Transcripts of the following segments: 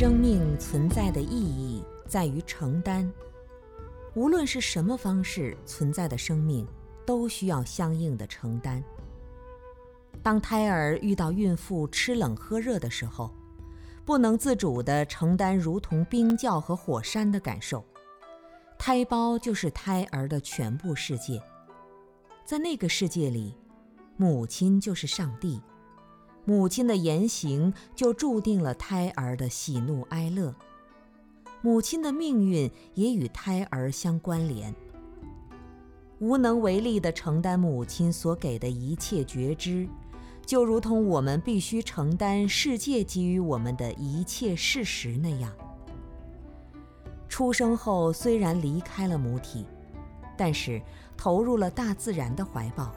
生命存在的意义在于承担，无论是什么方式存在的生命，都需要相应的承担。当胎儿遇到孕妇吃冷喝热的时候，不能自主地承担如同冰窖和火山的感受。胎胞就是胎儿的全部世界，在那个世界里，母亲就是上帝。母亲的言行就注定了胎儿的喜怒哀乐，母亲的命运也与胎儿相关联。无能为力地承担母亲所给的一切觉知，就如同我们必须承担世界给予我们的一切事实那样。出生后虽然离开了母体，但是投入了大自然的怀抱，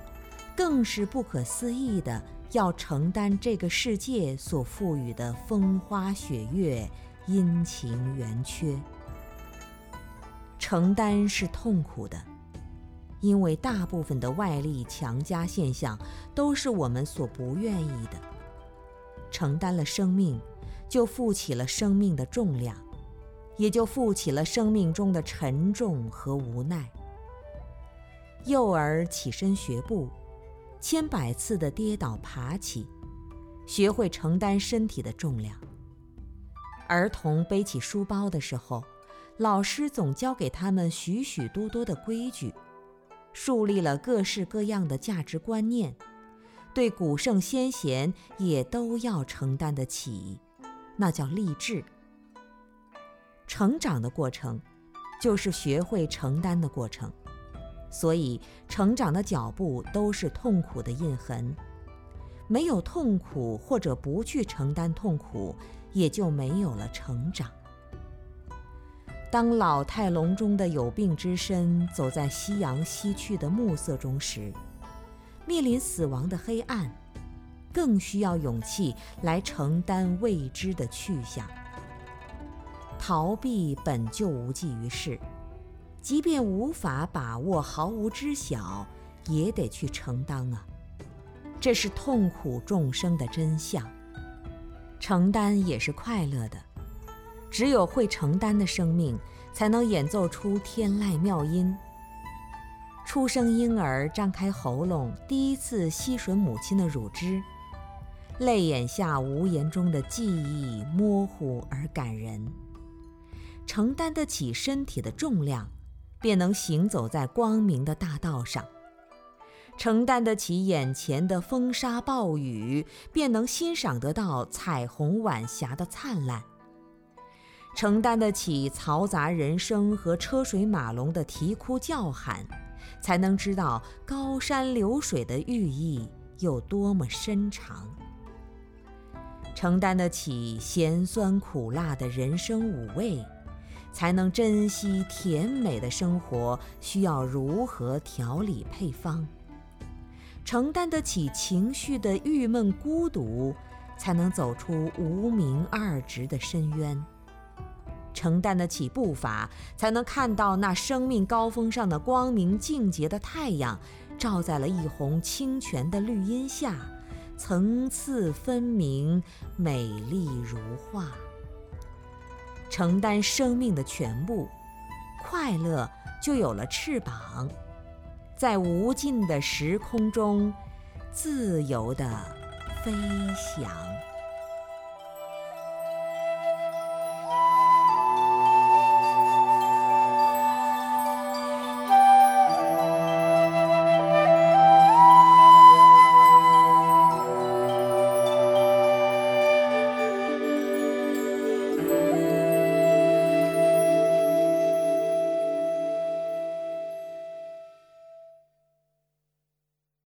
更是不可思议的。要承担这个世界所赋予的风花雪月、阴晴圆缺，承担是痛苦的，因为大部分的外力强加现象都是我们所不愿意的。承担了生命，就负起了生命的重量，也就负起了生命中的沉重和无奈。幼儿起身学步。千百次的跌倒爬起，学会承担身体的重量。儿童背起书包的时候，老师总教给他们许许多多的规矩，树立了各式各样的价值观念，对古圣先贤也都要承担得起，那叫励志。成长的过程，就是学会承担的过程。所以，成长的脚步都是痛苦的印痕。没有痛苦，或者不去承担痛苦，也就没有了成长。当老态龙钟的有病之身走在夕阳西去的暮色中时，面临死亡的黑暗，更需要勇气来承担未知的去向。逃避本就无济于事。即便无法把握，毫无知晓，也得去承担啊！这是痛苦众生的真相。承担也是快乐的，只有会承担的生命，才能演奏出天籁妙音。出生婴儿张开喉咙，第一次吸吮母亲的乳汁，泪眼下无言中的记忆，模糊而感人。承担得起身体的重量。便能行走在光明的大道上，承担得起眼前的风沙暴雨，便能欣赏得到彩虹晚霞的灿烂；承担得起嘈杂人声和车水马龙的啼哭叫喊，才能知道高山流水的寓意有多么深长；承担得起咸酸苦辣的人生五味。才能珍惜甜美的生活，需要如何调理配方？承担得起情绪的郁闷孤独，才能走出无名二职的深渊。承担得起步伐，才能看到那生命高峰上的光明净洁的太阳，照在了一泓清泉的绿荫下，层次分明，美丽如画。承担生命的全部，快乐就有了翅膀，在无尽的时空中自由地飞翔。